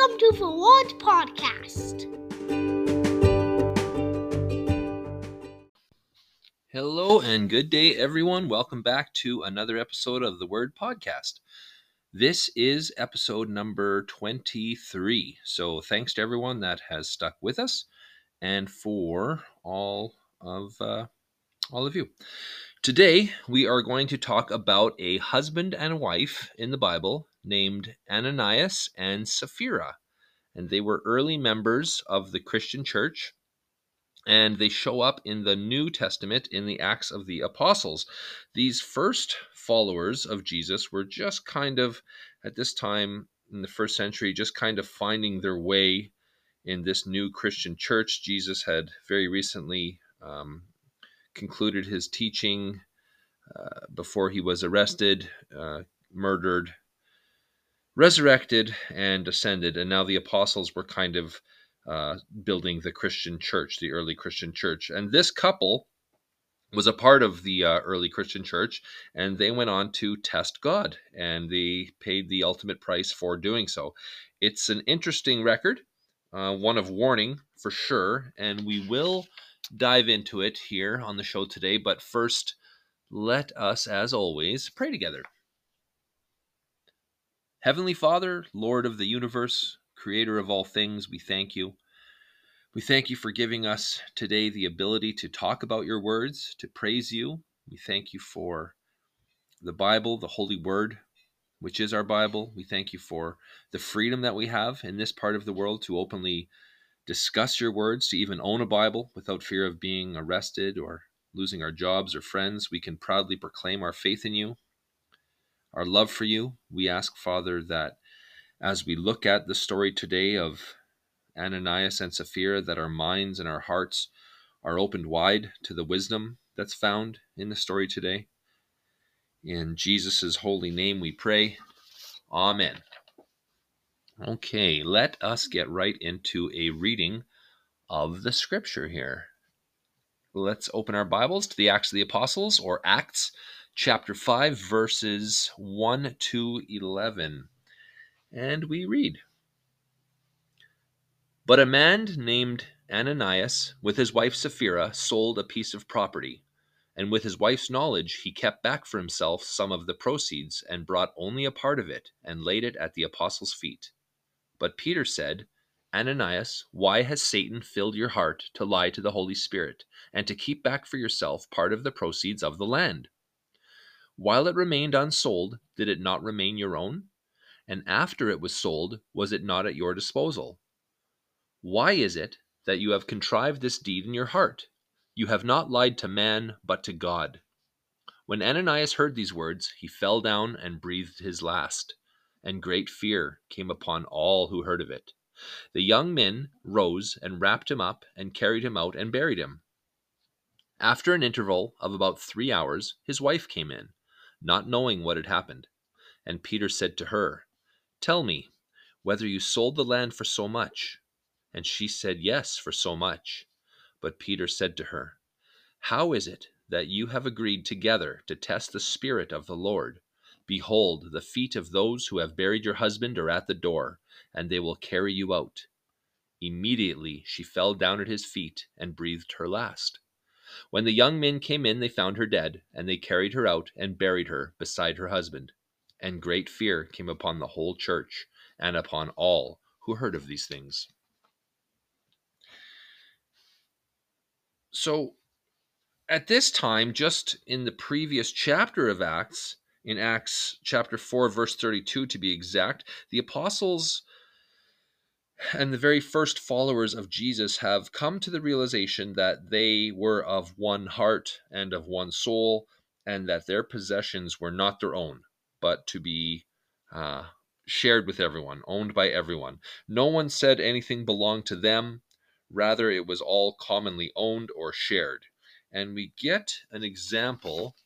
Welcome to the Word Podcast. Hello and good day, everyone. Welcome back to another episode of the Word Podcast. This is episode number 23. So, thanks to everyone that has stuck with us and for all of uh, all of you. Today, we are going to talk about a husband and wife in the Bible named Ananias and Sapphira. And they were early members of the Christian church. And they show up in the New Testament in the Acts of the Apostles. These first followers of Jesus were just kind of, at this time in the first century, just kind of finding their way in this new Christian church. Jesus had very recently um, concluded his teaching uh, before he was arrested, uh, murdered, resurrected, and ascended. And now the apostles were kind of uh, building the Christian church, the early Christian church. And this couple was a part of the uh, early Christian church, and they went on to test God, and they paid the ultimate price for doing so. It's an interesting record, uh, one of warning for sure, and we will dive into it here on the show today. But first, let us, as always, pray together. Heavenly Father, Lord of the universe, creator of all things, we thank you. We thank you for giving us today the ability to talk about your words, to praise you. We thank you for the Bible, the Holy Word, which is our Bible. We thank you for the freedom that we have in this part of the world to openly discuss your words, to even own a Bible without fear of being arrested or losing our jobs or friends. We can proudly proclaim our faith in you, our love for you. We ask, Father, that as we look at the story today of Ananias and Sapphira, that our minds and our hearts are opened wide to the wisdom that's found in the story today. In Jesus' holy name we pray. Amen. Okay, let us get right into a reading of the scripture here. Let's open our Bibles to the Acts of the Apostles or Acts chapter 5, verses 1 to 11. And we read But a man named Ananias, with his wife Sapphira, sold a piece of property. And with his wife's knowledge, he kept back for himself some of the proceeds and brought only a part of it and laid it at the apostles' feet. But Peter said, Ananias, why has Satan filled your heart to lie to the Holy Spirit and to keep back for yourself part of the proceeds of the land? While it remained unsold, did it not remain your own? And after it was sold, was it not at your disposal? Why is it that you have contrived this deed in your heart? You have not lied to man, but to God. When Ananias heard these words, he fell down and breathed his last and great fear came upon all who heard of it. The young men rose and wrapped him up and carried him out and buried him. After an interval of about three hours, his wife came in, not knowing what had happened. And Peter said to her, Tell me whether you sold the land for so much. And she said, Yes, for so much. But Peter said to her, How is it that you have agreed together to test the Spirit of the Lord? Behold, the feet of those who have buried your husband are at the door, and they will carry you out. Immediately she fell down at his feet and breathed her last. When the young men came in, they found her dead, and they carried her out and buried her beside her husband. And great fear came upon the whole church and upon all who heard of these things. So, at this time, just in the previous chapter of Acts, in Acts chapter 4, verse 32 to be exact, the apostles and the very first followers of Jesus have come to the realization that they were of one heart and of one soul, and that their possessions were not their own, but to be uh, shared with everyone, owned by everyone. No one said anything belonged to them, rather, it was all commonly owned or shared. And we get an example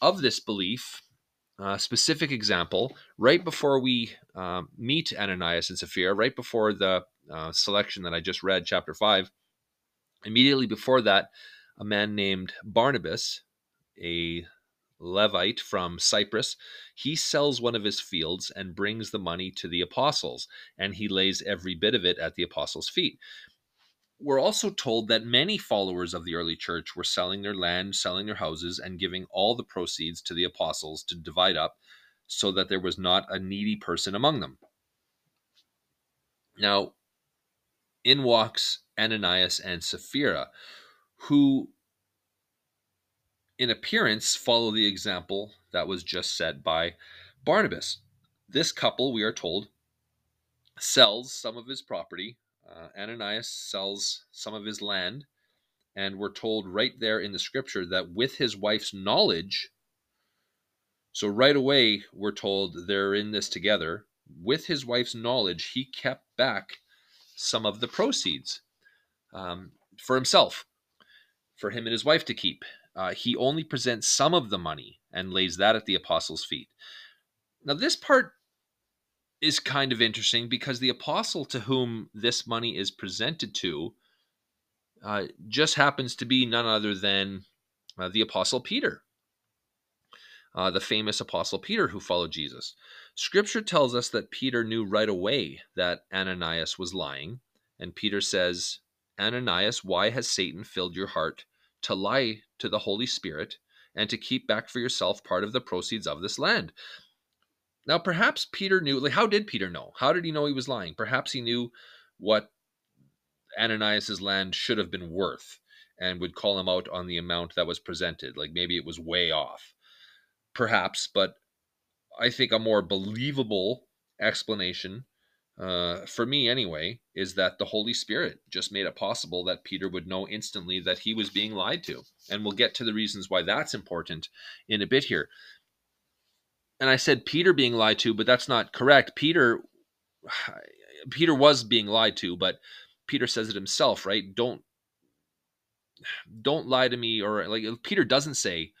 of this belief uh, specific example, right before we uh, meet Ananias and Sapphira, right before the uh, selection that I just read, chapter 5, immediately before that, a man named Barnabas, a Levite from Cyprus, he sells one of his fields and brings the money to the apostles, and he lays every bit of it at the apostles' feet. We're also told that many followers of the early church were selling their land, selling their houses, and giving all the proceeds to the apostles to divide up so that there was not a needy person among them. Now, in walks Ananias and Sapphira, who in appearance follow the example that was just set by Barnabas. This couple, we are told, sells some of his property. Uh, Ananias sells some of his land. And we're told right there in the scripture that with his wife's knowledge, so right away, we're told they're in this together. With his wife's knowledge, he kept back some of the proceeds um, for himself, for him and his wife to keep uh, he only presents some of the money and lays that at the apostles' feet. Now, this part is kind of interesting because the apostle to whom this money is presented to uh, just happens to be none other than uh, the apostle Peter, uh, the famous apostle Peter who followed Jesus. Scripture tells us that Peter knew right away that Ananias was lying, and Peter says, Ananias, why has Satan filled your heart to lie to the Holy Spirit and to keep back for yourself part of the proceeds of this land. Now, perhaps Peter knew, like, how did Peter know? How did he know he was lying? Perhaps he knew what Ananias's land should have been worth and would call him out on the amount that was presented. Like maybe it was way off. Perhaps, but I think a more believable explanation uh, for me anyway, is that the Holy Spirit just made it possible that Peter would know instantly that he was being lied to. And we'll get to the reasons why that's important in a bit here. And I said Peter being lied to, but that's not correct. Peter Peter was being lied to, but Peter says it himself, right? Don't don't lie to me or like Peter doesn't say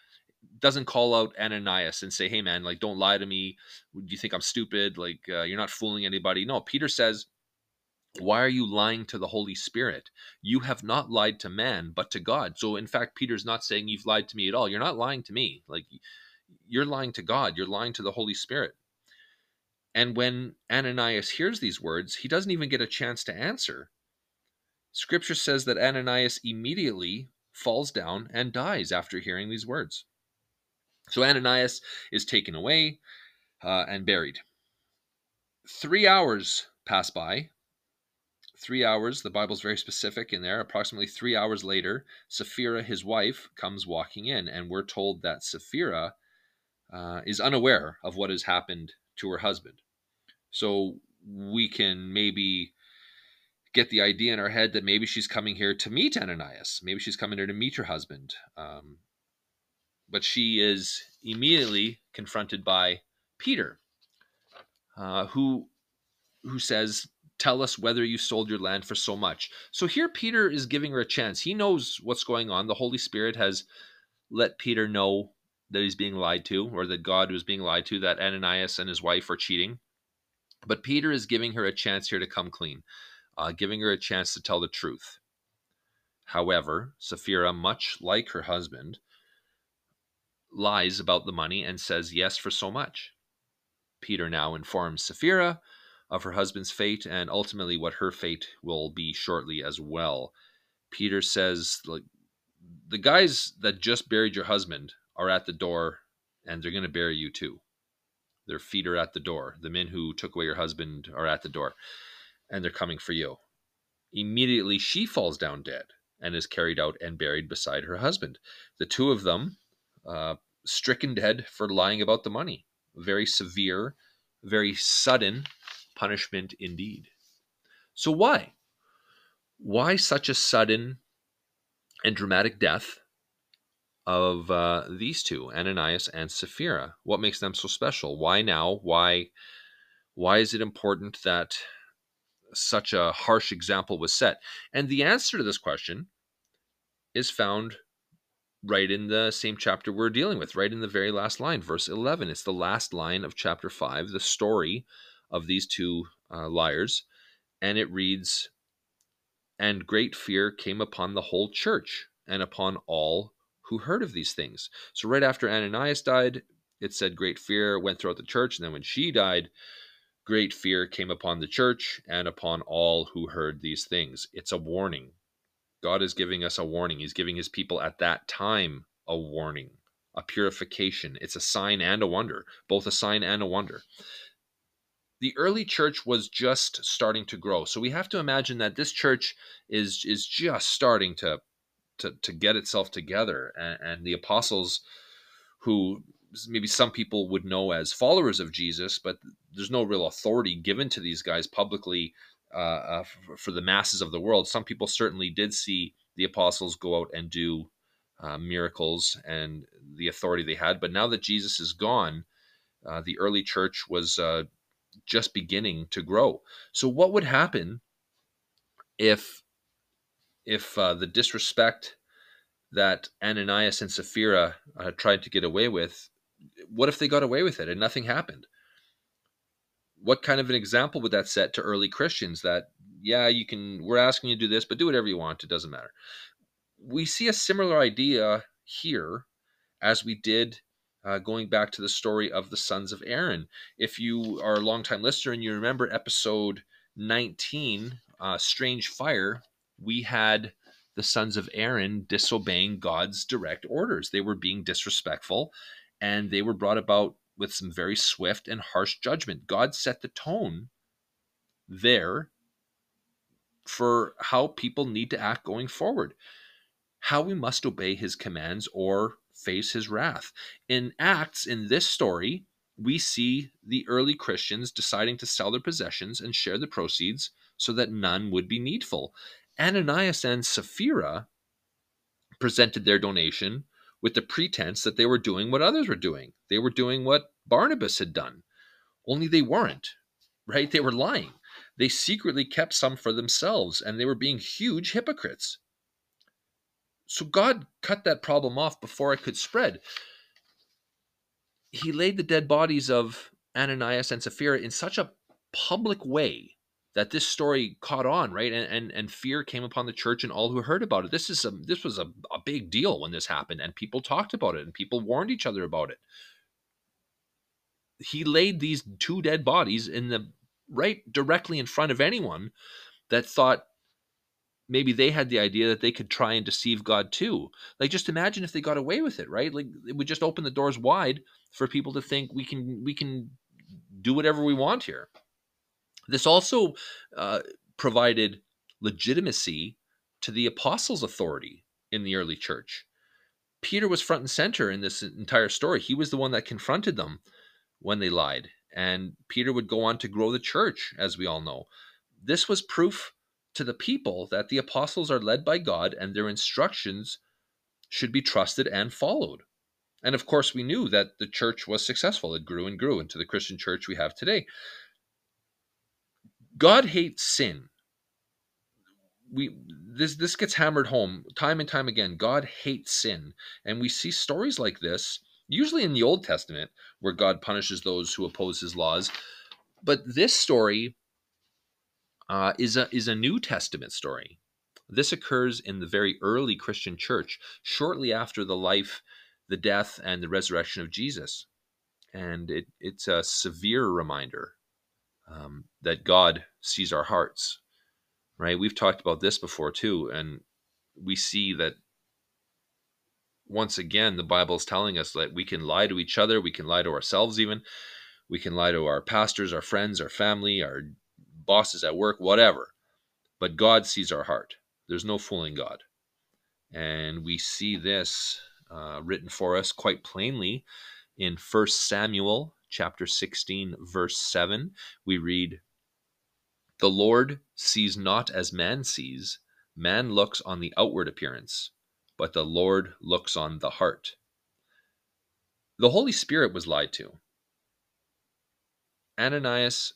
doesn't call out Ananias and say, "Hey, man, like, don't lie to me. Do you think I'm stupid? Like, uh, you're not fooling anybody." No, Peter says, "Why are you lying to the Holy Spirit? You have not lied to man, but to God." So, in fact, Peter's not saying you've lied to me at all. You're not lying to me. Like, you're lying to God. You're lying to the Holy Spirit. And when Ananias hears these words, he doesn't even get a chance to answer. Scripture says that Ananias immediately falls down and dies after hearing these words. So Ananias is taken away uh, and buried. Three hours pass by. Three hours, the Bible's very specific in there. Approximately three hours later, Sapphira, his wife, comes walking in, and we're told that Sapphira uh, is unaware of what has happened to her husband. So we can maybe get the idea in our head that maybe she's coming here to meet Ananias. Maybe she's coming here to meet her husband. Um, but she is immediately confronted by Peter, uh, who who says, "Tell us whether you sold your land for so much." So here, Peter is giving her a chance. He knows what's going on. The Holy Spirit has let Peter know that he's being lied to, or that God was being lied to, that Ananias and his wife are cheating. But Peter is giving her a chance here to come clean, uh, giving her a chance to tell the truth. However, Sapphira, much like her husband, lies about the money and says yes for so much. Peter now informs Sapphira of her husband's fate and ultimately what her fate will be shortly as well. Peter says, like, the guys that just buried your husband are at the door and they're going to bury you too. Their feet are at the door. The men who took away your husband are at the door and they're coming for you. Immediately, she falls down dead and is carried out and buried beside her husband. The two of them uh, stricken dead for lying about the money. Very severe, very sudden punishment indeed. So, why? Why such a sudden and dramatic death of uh, these two, Ananias and Sapphira? What makes them so special? Why now? Why? Why is it important that such a harsh example was set? And the answer to this question is found right in the same chapter we're dealing with, right in the very last line, verse 11. It's the last line of chapter 5, the story of these two uh, liars. And it reads And great fear came upon the whole church and upon all who heard of these things. So, right after Ananias died, it said great fear went throughout the church. And then when she died, great fear came upon the church and upon all who heard these things. It's a warning. God is giving us a warning. He's giving his people at that time a warning, a purification. It's a sign and a wonder, both a sign and a wonder. The early church was just starting to grow. So we have to imagine that this church is is just starting to to, to get itself together. And, and the apostles who maybe some people would know as followers of Jesus, but there's no real authority given to these guys publicly uh, uh, for, for, the masses of the world. Some people certainly did see the apostles go out and do uh, miracles and the authority they had, but now that Jesus is gone, uh, the early church was uh, just beginning to grow. So, what would happen if if uh, the disrespect that Ananias and Sapphira tried to get away with what if they got away with it and nothing happened? What kind of an example would that set to early Christians that, yeah, you can, we're asking you to do this, but do whatever you want, it doesn't matter. We see a similar idea here as we did uh, going back to the story of the sons of Aaron. If you are a longtime listener and you remember episode 19, uh, Strange Fire, we had the sons of Aaron disobeying God's direct orders. They were being disrespectful and they were brought about with some very swift and harsh judgment. God set the tone there for how people need to act going forward, how we must obey his commands or face his wrath. In Acts, in this story, we see the early Christians deciding to sell their possessions and share the proceeds so that none would be needful. Ananias and Sapphira presented their donation with the pretense that they were doing what others were doing. They were doing what Barnabas had done, only they weren't, right? They were lying. They secretly kept some for themselves, and they were being huge hypocrites. So God cut that problem off before it could spread. He laid the dead bodies of Ananias and Sapphira in such a public way that this story caught on, right? And, and and fear came upon the church and all who heard about it. This is a this was a, a big deal when this happened, and people talked about it and people warned each other about it. He laid these two dead bodies in the right directly in front of anyone that thought maybe they had the idea that they could try and deceive God too. Like just imagine if they got away with it, right? Like it would just open the doors wide for people to think we can we can do whatever we want here. This also uh, provided legitimacy to the apostles' authority in the early church. Peter was front and center in this entire story. He was the one that confronted them when they lied. And Peter would go on to grow the church, as we all know. This was proof to the people that the apostles are led by God and their instructions should be trusted and followed. And of course, we knew that the church was successful. It grew and grew into the Christian church we have today. God hates sin. We this this gets hammered home time and time again. God hates sin, and we see stories like this usually in the Old Testament where God punishes those who oppose His laws. But this story uh, is a is a New Testament story. This occurs in the very early Christian church, shortly after the life, the death, and the resurrection of Jesus, and it, it's a severe reminder um, that God sees our hearts, right? We've talked about this before too, and we see that once again, the Bible is telling us that we can lie to each other, we can lie to ourselves, even we can lie to our pastors, our friends, our family, our bosses at work, whatever. But God sees our heart. There's no fooling God. And we see this uh, written for us quite plainly in First Samuel chapter 16, verse 7, we read, The Lord sees not as man sees. Man looks on the outward appearance, but the Lord looks on the heart. The Holy Spirit was lied to. Ananias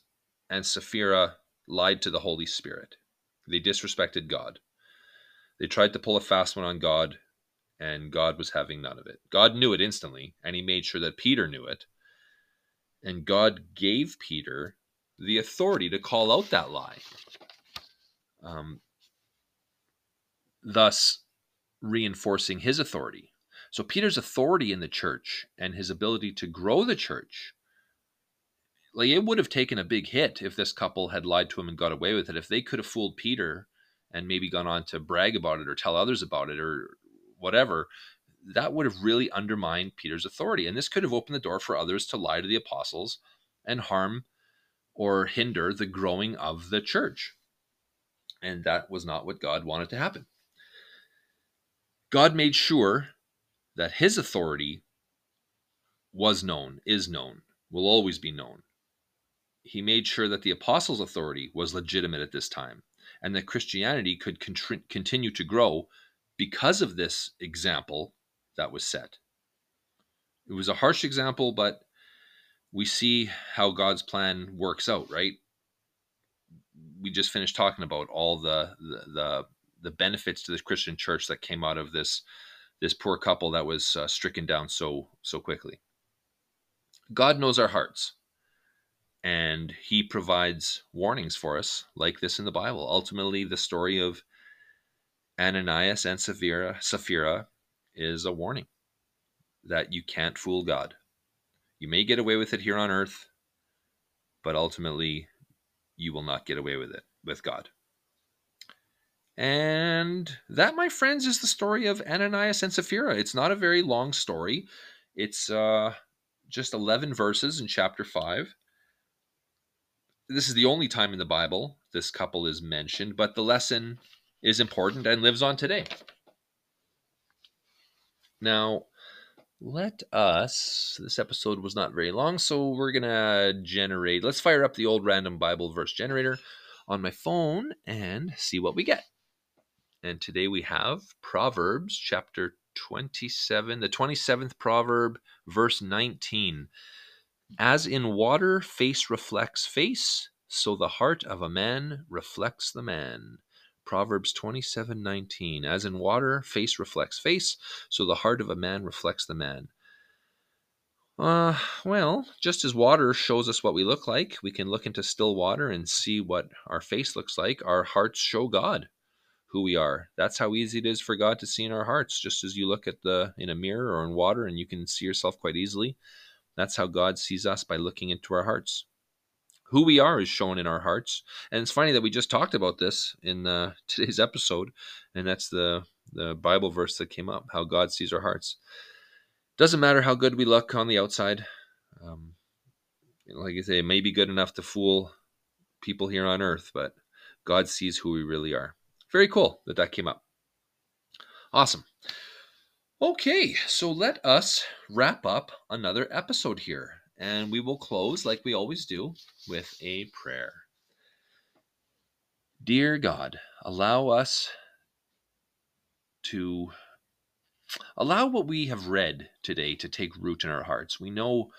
and Sapphira lied to the Holy Spirit. They disrespected God. They tried to pull a fast one on God, and God was having none of it. God knew it instantly, and he made sure that Peter knew it. And God gave Peter the authority to call out that lie. Um, thus, reinforcing his authority. So Peter's authority in the church and his ability to grow the church, like it would have taken a big hit if this couple had lied to him and got away with it. If they could have fooled Peter and maybe gone on to brag about it or tell others about it or whatever, that would have really undermined Peter's authority. And this could have opened the door for others to lie to the apostles and harm or hinder the growing of the church. And that was not what God wanted to happen. God made sure that his authority was known, is known, will always be known. He made sure that the apostles' authority was legitimate at this time and that Christianity could contr- continue to grow because of this example that was set. It was a harsh example, but we see how God's plan works out, right? We just finished talking about all the the the, the benefits to the Christian church that came out of this this poor couple that was uh, stricken down so so quickly. God knows our hearts and he provides warnings for us like this in the bible ultimately the story of ananias and sapphira, sapphira is a warning that you can't fool god. You may get away with it here on earth but ultimately you will not get away with it with god. And that my friends is the story of ananias and sapphira. It's not a very long story. It's uh, just 11 verses in chapter 5 this is the only time in the Bible this couple is mentioned, but the lesson is important and lives on today. Now, let us, this episode was not very long, so we're going to generate, let's fire up the old random Bible verse generator on my phone and see what we get. And today we have Proverbs chapter 27, the 27th proverb, verse 19. As in water face reflects face, so the heart of a man reflects the man. Proverbs 27:19 As in water face reflects face, so the heart of a man reflects the man. Uh, well, just as water shows us what we look like, we can look into still water and see what our face looks like. Our hearts show God who we are. That's how easy it is for God to see in our hearts. Just as you look at the in a mirror or in water and you can see yourself quite easily. That's how God sees us by looking into our hearts. Who we are is shown in our hearts. And it's funny that we just talked about this in uh, today's episode, and that's the, the Bible verse that came up how God sees our hearts. Doesn't matter how good we look on the outside. Um, like I say, it may be good enough to fool people here on earth, but God sees who we really are. Very cool that that came up. Awesome. Okay, so let us wrap up another episode here, and we will close like we always do with a prayer. Dear God, allow us to allow what we have read today to take root in our hearts. We know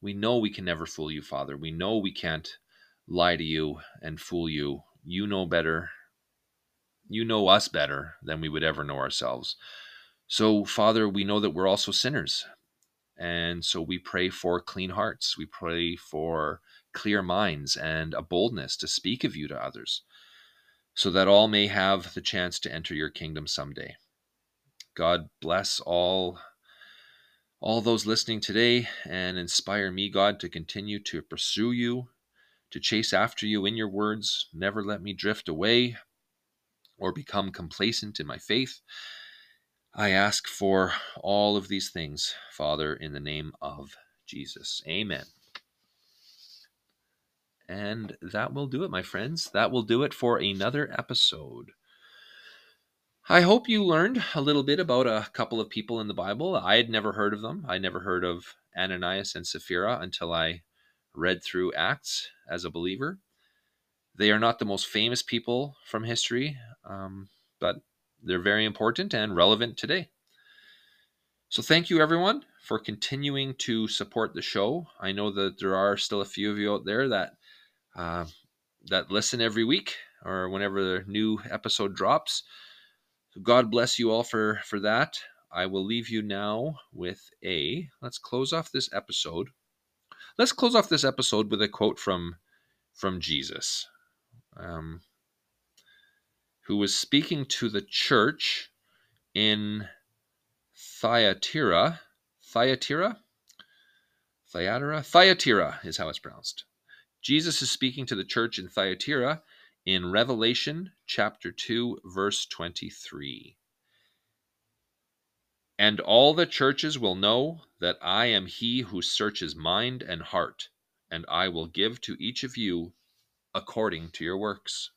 we know we can never fool you, Father. We know we can't lie to you and fool you. You know better. You know us better than we would ever know ourselves. So, Father, we know that we're also sinners. And so we pray for clean hearts. We pray for clear minds and a boldness to speak of you to others so that all may have the chance to enter your kingdom someday. God bless all all those listening today and inspire me God to continue to pursue you, to chase after you in your words, never let me drift away or become complacent in my faith I ask for all of these things, Father, in the name of Jesus. Amen. And that will do it, my friends. That will do it for another episode. I hope you learned a little bit about a couple of people in the Bible. I had never heard of them. I never heard of Ananias and Sapphira until I read through Acts as a believer. They are not the most famous people from history, um, but they're very important and relevant today. So, thank you everyone for continuing to support the show. I know that there are still a few of you out there that uh, that listen every week or whenever the new episode drops. So God bless you all for for that. I will leave you now with a. Let's close off this episode. Let's close off this episode with a quote from from Jesus. Um, who was speaking to the church in Thyatira. Thyatira? Thyatira? Thyatira is how it's pronounced. Jesus is speaking to the church in Thyatira in Revelation chapter 2, verse 23. And all the churches will know that I am he who searches mind and heart, and I will give to each of you according to your works.